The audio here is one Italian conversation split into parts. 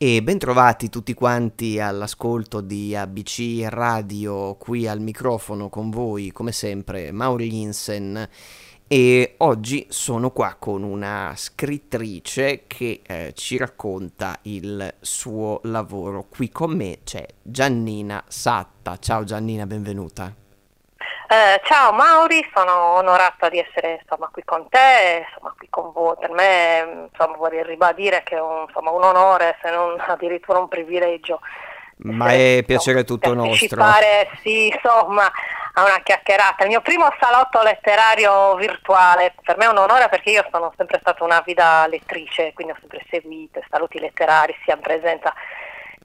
E bentrovati tutti quanti all'ascolto di ABC Radio, qui al microfono con voi come sempre Mauri Linsen e oggi sono qua con una scrittrice che eh, ci racconta il suo lavoro. Qui con me c'è Giannina Satta. Ciao Giannina, benvenuta. Eh, ciao Mauri, sono onorata di essere insomma, qui con te, insomma, qui con voi. Per me insomma, vorrei ribadire che è un, insomma, un onore, se non addirittura un privilegio. Ma è piacere tutto nostro. Sì, insomma, a una chiacchierata. Il mio primo salotto letterario virtuale, per me è un onore perché io sono sempre stata una vida lettrice, quindi ho sempre seguito i saluti letterari, sia in presenza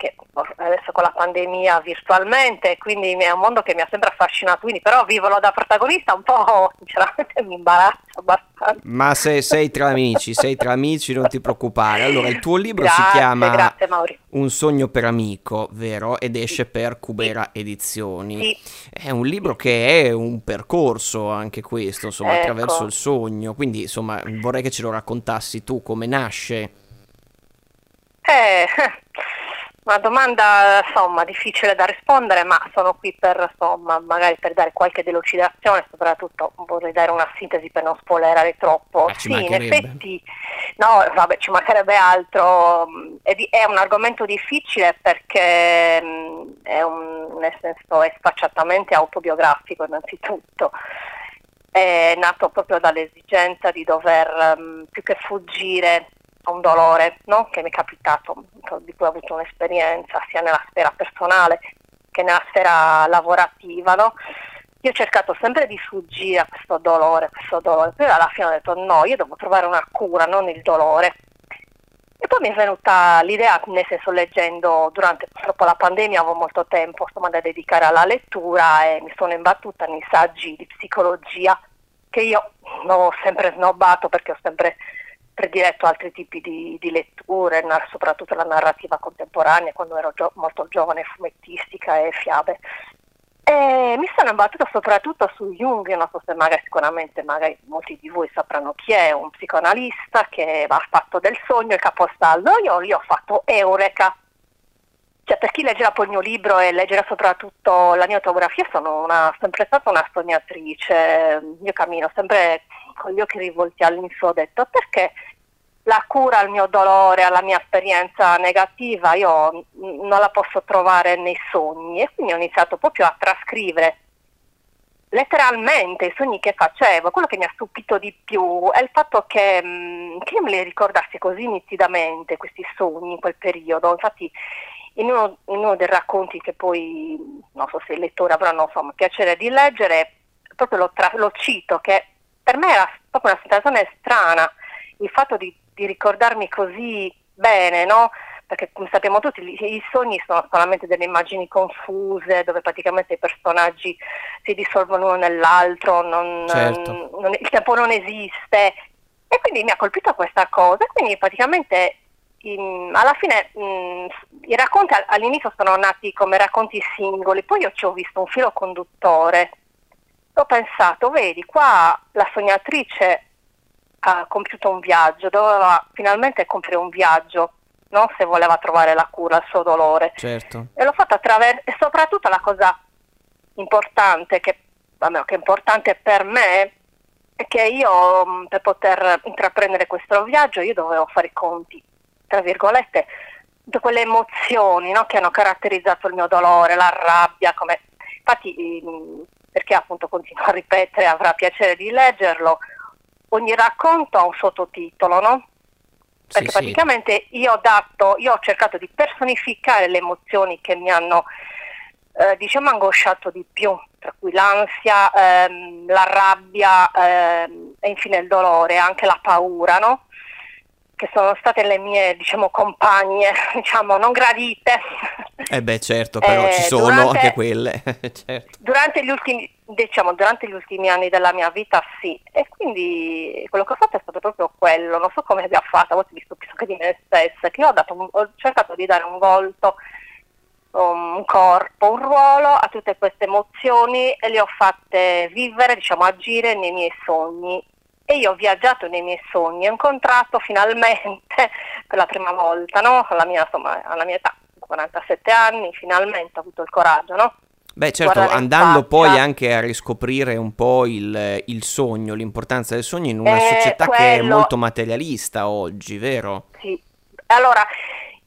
che adesso con la pandemia virtualmente, quindi è un mondo che mi ha sempre affascinato, quindi però viverlo da protagonista un po' sinceramente mi imbarazza abbastanza. Ma se sei tra amici, sei tra amici, non ti preoccupare. Allora, il tuo libro grazie, si chiama grazie, Un sogno per amico, vero? Ed esce per Cubera sì. Edizioni. Sì. È un libro che è un percorso anche questo, insomma, ecco. attraverso il sogno, quindi insomma vorrei che ce lo raccontassi tu, come nasce. Eh, una domanda insomma difficile da rispondere, ma sono qui per insomma, magari per dare qualche delucidazione, soprattutto vorrei dare una sintesi per non spoilerare troppo. Ah, sì, in effetti, no, vabbè, ci mancherebbe altro. È, un argomento difficile perché mh, è un, nel senso è sfacciatamente autobiografico innanzitutto è nato proprio dall'esigenza di dover um, più che fuggire un dolore no? che mi è capitato, di cui ho avuto un'esperienza sia nella sfera personale che nella sfera lavorativa. No? Io ho cercato sempre di fuggire a questo dolore, questo dolore, poi alla fine ho detto no, io devo trovare una cura, non il dolore. E poi mi è venuta l'idea, nel senso leggendo durante dopo la pandemia avevo molto tempo insomma, da dedicare alla lettura e mi sono imbattuta nei saggi di psicologia che io non ho sempre snobbato perché ho sempre prediletto altri tipi di, di letture, soprattutto la narrativa contemporanea quando ero gio- molto giovane, fumettistica e fiabe. E mi sono imbattuta soprattutto su Jung, non so se magari sicuramente magari molti di voi sapranno chi è, un psicoanalista che ha fatto del sogno il caposaldo, io lì ho fatto Eureka. Cioè, per chi leggerà poi il mio libro e leggerà soprattutto la mia autografia, sono una, sempre stata una sognatrice, io cammino sempre con gli occhi rivolti all'info, ho detto perché la cura al mio dolore, alla mia esperienza negativa, io non la posso trovare nei sogni e quindi ho iniziato proprio a trascrivere letteralmente i sogni che facevo. Quello che mi ha stupito di più è il fatto che, che io me li ricordassi così nitidamente questi sogni in quel periodo. Infatti in uno, in uno dei racconti che poi, non so se i lettori avranno insomma, piacere di leggere, proprio lo, tra- lo cito, che per me era proprio una situazione strana il fatto di di ricordarmi così bene, no? Perché come sappiamo tutti i sogni sono solamente delle immagini confuse dove praticamente i personaggi si dissolvono uno nell'altro, non, certo. non, il tempo non esiste. E quindi mi ha colpito questa cosa, quindi praticamente in, alla fine mh, i racconti all'inizio sono nati come racconti singoli, poi io ci ho visto un filo conduttore. Ho pensato, vedi, qua la sognatrice ha compiuto un viaggio, doveva finalmente compiere un viaggio, no? se voleva trovare la cura al suo dolore. Certo. E l'ho fatto attraverso, e soprattutto la cosa importante, che, vabbè, che è importante per me, è che io mm, per poter intraprendere questo viaggio io dovevo fare i conti, tra virgolette, tutte quelle emozioni no? che hanno caratterizzato il mio dolore, la rabbia, come... infatti mm, perché appunto continuo a ripetere, avrà piacere di leggerlo, ogni racconto ha un sottotitolo, no? Perché sì, praticamente sì. io ho dato, io ho cercato di personificare le emozioni che mi hanno eh, diciamo angosciato di più, tra cui l'ansia, ehm, la rabbia ehm, e infine il dolore, anche la paura, no? che sono state le mie diciamo, compagne, diciamo, non gradite. Eh beh certo, però eh, ci sono durante, anche quelle. certo. durante, gli ultimi, diciamo, durante gli ultimi anni della mia vita sì, e quindi quello che ho fatto è stato proprio quello, non so come abbia fatto, a volte mi stupisco anche di me stessa, che io ho, dato, ho cercato di dare un volto, un corpo, un ruolo a tutte queste emozioni e le ho fatte vivere, diciamo, agire nei miei sogni e io ho viaggiato nei miei sogni, ho incontrato finalmente per la prima volta, no? alla, mia, insomma, alla mia età, 47 anni, finalmente ho avuto il coraggio, no? Beh, certo, andando poi anche a riscoprire un po' il, il sogno, l'importanza del sogno in una eh, società quello... che è molto materialista oggi, vero? Sì, allora,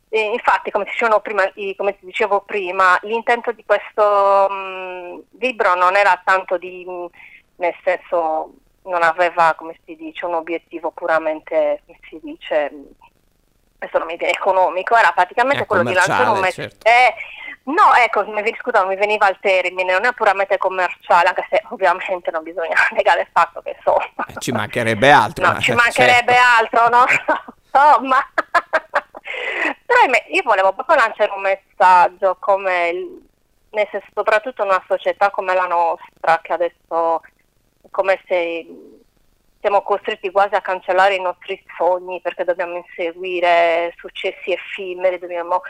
eh, infatti, come, prima, come, ti dicevo prima, l'intento di questo mh, mm, libro non era tanto di, mm, nel senso, non aveva, come si dice, un obiettivo puramente, come si dice, questo non mi viene economico, era praticamente quello di lanciare un messaggio. Certo. Eh, no, ecco, mi, scusa, mi veniva il termine, non è puramente commerciale, anche se ovviamente non bisogna negare il fatto che so. Eh, ci mancherebbe altro. No, ci mancherebbe certo. altro, no? Insomma. Però io volevo proprio lanciare un messaggio come, nel senso, soprattutto in una società come la nostra, che adesso è come se siamo costretti quasi a cancellare i nostri sogni perché dobbiamo inseguire successi effimeri, dobbiamo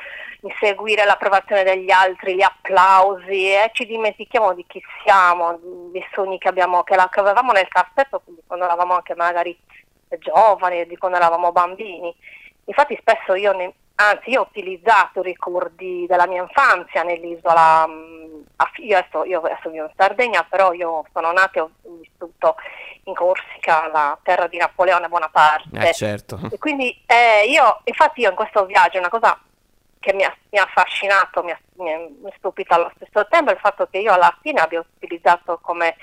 inseguire l'approvazione degli altri, gli applausi e ci dimentichiamo di chi siamo, dei sogni che, abbiamo, che, la, che avevamo nel cassetto, quando eravamo anche magari giovani, di quando eravamo bambini. Infatti spesso io ne, anzi io ho utilizzato ricordi della mia infanzia nell'isola, mm, io adesso, io adesso vivo in Sardegna, però io sono nata e ho vissuto in Corsica, la terra di Napoleone Bonaparte. Eh, certo. E quindi eh, io, infatti io in questo viaggio una cosa che mi ha, mi ha affascinato, mi ha, mi ha stupito allo stesso tempo, è il fatto che io alla fine abbia utilizzato come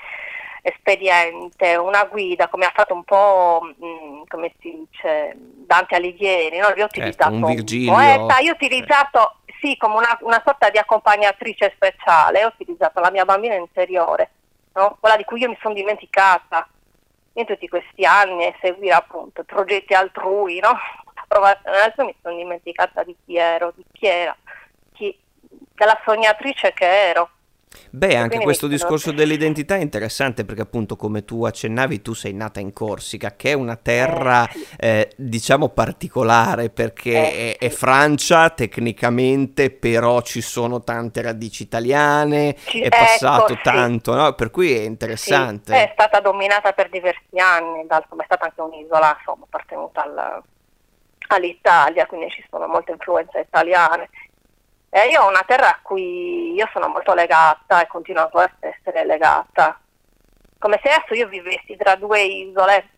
espediente, una guida, come ha fatto un po', mh, mm, come si dice, Dante Alighieri, no? Io ho utilizzato certo, un Virgilio. poeta, io ho utilizzato, sì, come una, una, sorta di accompagnatrice speciale, ho utilizzato la mia bambina interiore, no? quella di cui io mi sono dimenticata in tutti questi anni e seguire appunto progetti altrui, no? Adesso mi sono dimenticata di chi ero, di chi era, chi, della sognatrice che ero. Beh, anche questo discorso dell'identità è interessante perché appunto come tu accennavi tu sei nata in Corsica che è una terra eh, eh, diciamo particolare perché eh, è, è, Francia tecnicamente però ci sono tante radici italiane, è passato ecco, tanto, sì. no? per cui è interessante. Sì, è stata dominata per diversi anni, è stata anche un'isola insomma, appartenuta al, all'Italia, quindi ci sono molte influenze italiane eh, io ho una terra a cui io sono molto legata e continuo ancora a essere legata. Come se adesso io vivessi tra due isole.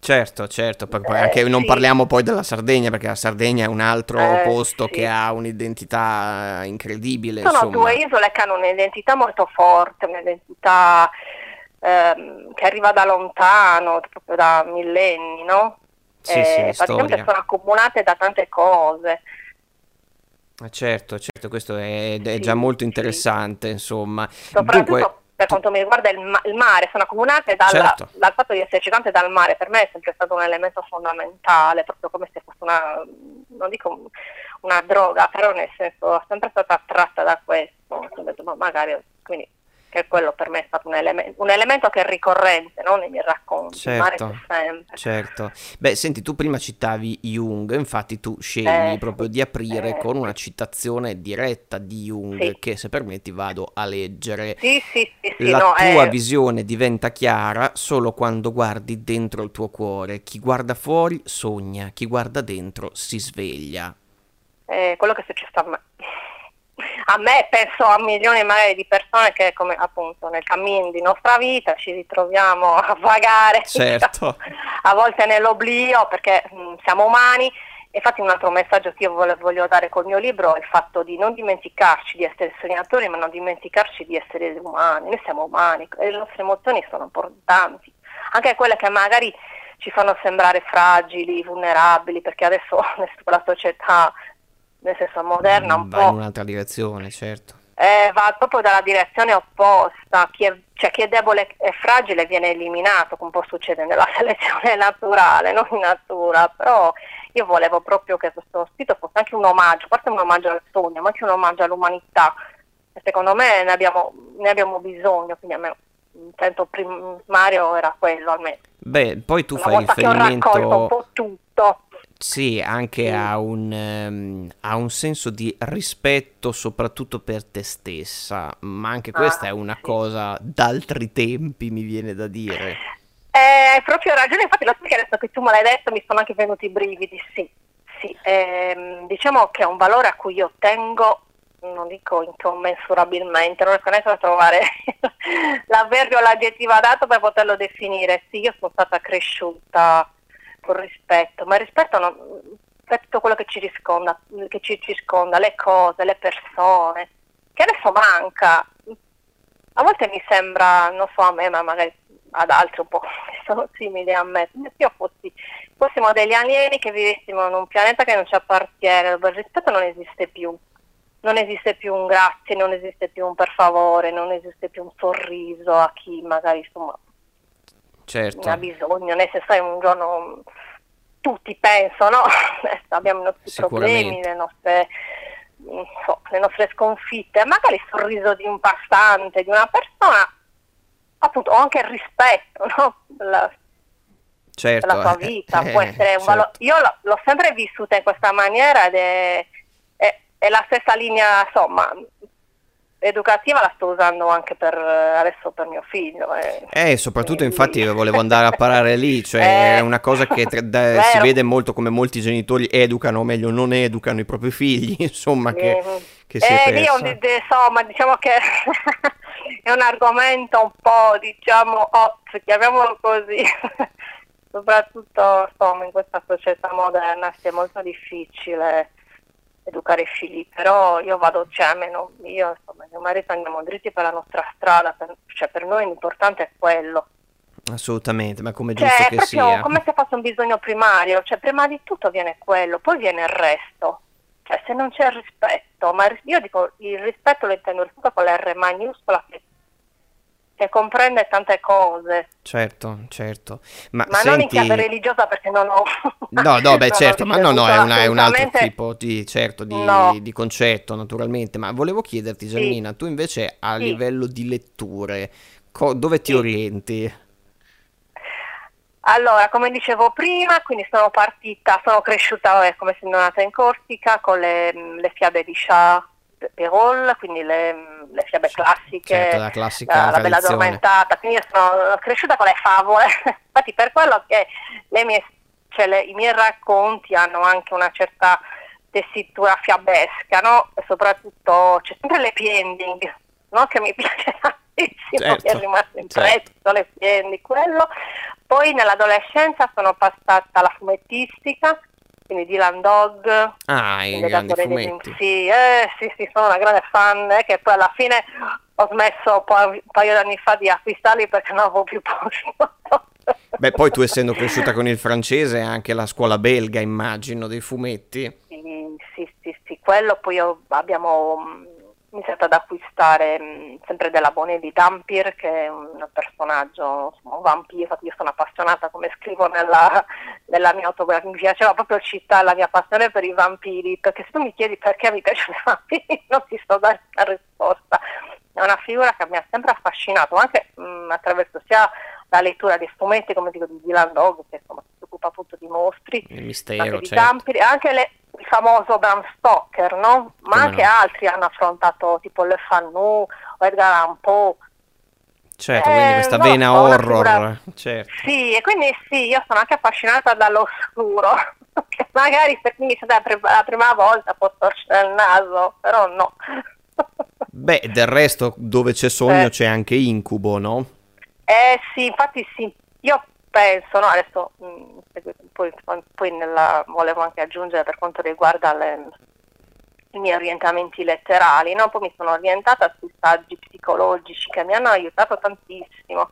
Certo, certo, eh, non sì. parliamo poi della Sardegna, perché la Sardegna è un altro eh, posto sì. che ha un'identità incredibile. Sono insomma. due isole che hanno un'identità molto forte, un'identità ehm, che arriva da lontano, proprio da millenni, no? Sì, eh, sì, praticamente sono accomunate da tante cose. Certo, certo, questo è, è già molto interessante, sì. insomma. Soprattutto Dunque, per quanto mi riguarda il, ma- il mare, sono accomunate dal, certo. dal, fatto di esserci tante dal mare, per me è sempre stato un elemento fondamentale, proprio come se fosse una, non dico una droga, però nel senso, sono sempre stata attratta da questo, ho detto, ma magari, quindi che quello per me è stato un, eleme- un elemento che è ricorrente no? nei miei racconti. Certo, certo. Beh, senti, tu prima citavi Jung, infatti tu scegli eh, proprio di aprire eh, con una citazione diretta di Jung sì. che se permetti vado a leggere. Sì, sì, sì, La no, tua eh... visione diventa chiara solo quando guardi dentro il tuo cuore. Chi guarda fuori sogna, chi guarda dentro si sveglia. Eh, quello che è successo a me a me penso a milioni magari di persone che come appunto nel cammino di nostra vita ci ritroviamo a vagare. Certo. a volte nell'oblio perché mh, mm, siamo umani. Infatti un altro messaggio che io voglio dare col mio libro è il fatto di non dimenticarci di essere sognatori ma non dimenticarci di essere umani. Noi siamo umani e le nostre emozioni sono importanti. Anche quelle che magari ci fanno sembrare fragili, vulnerabili, perché adesso la società nel senso moderna un va po'... in un'altra direzione, certo. Eh, va proprio dalla direzione opposta, chi è, cioè chi è debole e fragile viene eliminato, come può succedere nella selezione naturale, non in natura, però io volevo proprio che questo sito fosse anche un omaggio, forse un omaggio al sogno, ma anche un omaggio all'umanità, e secondo me ne abbiamo, ne abbiamo bisogno, quindi a me l'intento primario era quello almeno. Beh, poi tu Una fai riferimento... Che ho raccolto un po' tutto sì, anche. A, un, um, a, un, senso di rispetto soprattutto per te stessa, ma anche questa ah, è una sì. cosa d'altri tempi, mi viene da dire. Eh, hai proprio ragione, infatti lo so che adesso che tu me l'hai detto mi sono anche venuti i brividi, sì. sì, ehm, diciamo che è un valore a cui io tengo, non dico incommensurabilmente, non riesco neanche a trovare l'avverbio o l'aggettivo adatto per poterlo definire. Sì, io sono stata cresciuta con rispetto, ma rispetto non, per tutto quello che ci, risconda, che ci circonda, le cose, le persone, che adesso manca. A volte mi sembra, non so a me, ma magari ad altri un po' sono simili a me, se io fossi, fossimo degli alieni che vivessimo in un pianeta che non ci appartiene, dove il rispetto non esiste più. Non esiste più un grazie, non esiste più un per favore, non esiste più un sorriso a chi magari insomma certo. ne ha bisogno, nel senso è un giorno tutti penso, no? abbiamo i nostri problemi, le nostre, so, le nostre sconfitte, magari il sorriso di un passante, di una persona appunto, ho anche il rispetto no? della, certo, della tua eh, vita, eh, può essere un certo. valore. Io l'ho, l'ho sempre vissuta in questa maniera ed è, è, è la stessa linea, insomma, educativa la sto usando anche per adesso per mio figlio. eh. Eh, soprattutto Eh, infatti volevo andare a parare lì, cioè Eh, è una cosa che tra- da- si vede molto come molti genitori educano, o meglio non educano i propri figli, insomma, che, Mhm. che si Eh, è persa. di- insomma, diciamo che è un argomento un po', diciamo, hot, chiamiamolo così. Soprattutto insomma, in questa società moderna sia molto difficile educare i figli, però io vado, cioè almeno io insomma, mio marito andiamo dritti per la nostra strada, per, cioè per noi l'importante è quello. Assolutamente, ma come Cioè, giusto che sia. come se fosse un bisogno primario, cioè prima di tutto viene quello, poi viene il resto. Cioè, se non c'è il rispetto, ma io dico il rispetto lo intendo il rispetto con la R maiuscola che, che comprende tante cose, Certo, certo. Ma, ma non in senti... chiave religiosa perché non ho... No, no, beh certo, ma no, no, è, una- è un altro tipo di, certo, di, No. di concetto, naturalmente. Ma volevo chiederti, Sì. Giannina, tu invece a Sì. livello di letture, co- dove ti Sì. orienti? Allora, come dicevo prima, quindi sono partita, sono cresciuta vabbè, come sono nata in Corsica con le, le fiabe di Charles Perrault, quindi le, le fiabe classiche, Certo, la classica la, la bella addormentata, quindi io sono cresciuta con le favole, infatti per quello che le mie, cioè le- i miei racconti hanno anche una certa tessitura fiabesca, no? E soprattutto c'è sempre l'happy ending, no? Che mi piace tantissimo, Certo, mi è rimasto certo. impresso l'happy ending, quello. Poi nell'adolescenza sono passata alla fumettistica, quindi Dylan Dog, Ah, i grandi dei fumetti. Sì, eh, sì, sì, sono una grande fan, eh, che poi alla fine ho smesso un paio di anni fa di acquistarli perché non avevo più posto. Beh, poi tu essendo cresciuta con il francese, anche la scuola belga, immagino, dei fumetti. Sì, sì, sì, sì, quello poi io- abbiamo mh, iniziato ad acquistare mh, sempre della Bonelli Dampir, che è un personaggio, insomma, un vampiro, infatti io sono appassionata, come scrivo nella, nella mia autobiografia, mi piaceva proprio citare la mia passione per i vampiri, perché se tu mi chiedi perché mi piacciono i vampiri, non ti so dare una risposta. È una figura che mi ha sempre affascinato, anche mh, attraverso sia la lettura dei fumetti, come dico, di Dylan Dog, che insomma si occupa appunto di mostri, Il anche mistero, di certo. Dampiri, anche le- famoso Bram Stoker, no? Ma Come anche no. altri hanno affrontato tipo Le Fanu o Edgar Allan Poe. Certo, quindi Eh, questa non lo vena so, horror, certo. Sì, e quindi sì, io sono anche appassionata dall'oscuro, che magari per siete la, pri- la prima volta può torcere il naso, però no. Beh, del resto, dove c'è sogno Eh. c'è anche incubo, no? Eh sì, infatti sì, io penso, no, adesso mh, poi, poi nella, volevo anche aggiungere per quanto riguarda le- i miei orientamenti letterali, no? poi mi sono orientata sui saggi psicologici che mi hanno aiutato tantissimo,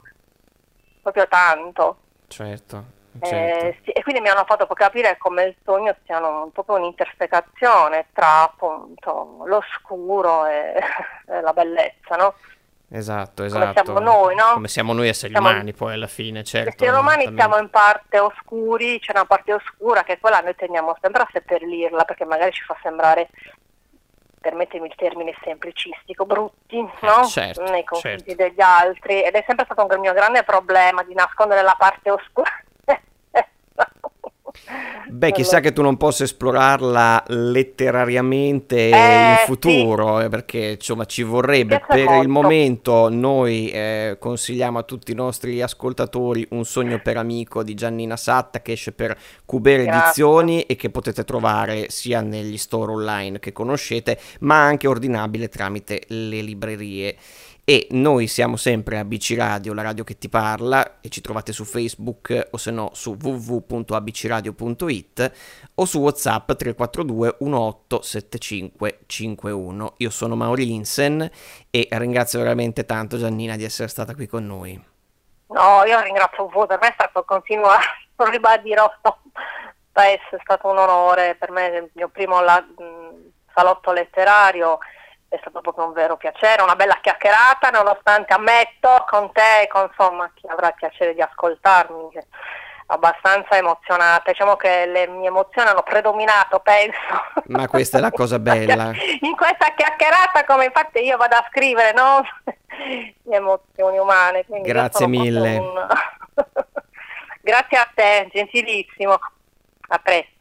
proprio tanto. Certo, Eh, certo. sì, e quindi mi hanno fatto capire come il sogno sia un- proprio un'intersecazione tra appunto l'oscuro e, e la bellezza, no? Esatto, come esatto. siamo noi, no? Come siamo noi esseri Siamo- umani poi alla fine, certo. Esseri umani esattamente. siamo in parte oscuri, c'è una parte oscura che quella noi tendiamo sempre a seppellirla perché magari ci fa sembrare, permettimi il termine semplicistico, brutti, no? certo, Nei confronti certo. degli altri ed è sempre stato un mio grande problema di nascondere la parte oscura. Beh, chissà che tu non possa esplorarla letterariamente eh, in futuro, sì. Eh, perché insomma ci vorrebbe. Per molto. il momento noi eh, consigliamo a tutti i nostri ascoltatori Un sogno per amico di Giannina Satta che esce per Cubere Edizioni e che potete trovare sia negli store online che conoscete, ma anche ordinabile tramite le librerie e noi siamo sempre a BC Radio, la radio che ti parla e ci trovate su Facebook o se no su www.abcradio.it o su WhatsApp 342 187551. Io sono Mauri Linsen e ringrazio veramente tanto Giannina di essere stata qui con noi. No, io ringrazio voi, per me è stato continuo a ribadirò, è stato un onore, per me il mio primo la, salotto letterario è stato proprio un vero piacere, una bella chiacchierata, nonostante ammetto con te e con insomma, chi avrà il piacere di ascoltarmi, abbastanza emozionata. Diciamo che le mie emozioni hanno predominato, penso. Ma questa è la cosa bella. In questa chiacchierata, come infatti io vado a scrivere, no? Le emozioni umane. Grazie mille. Un... Grazie a te, gentilissimo. A presto.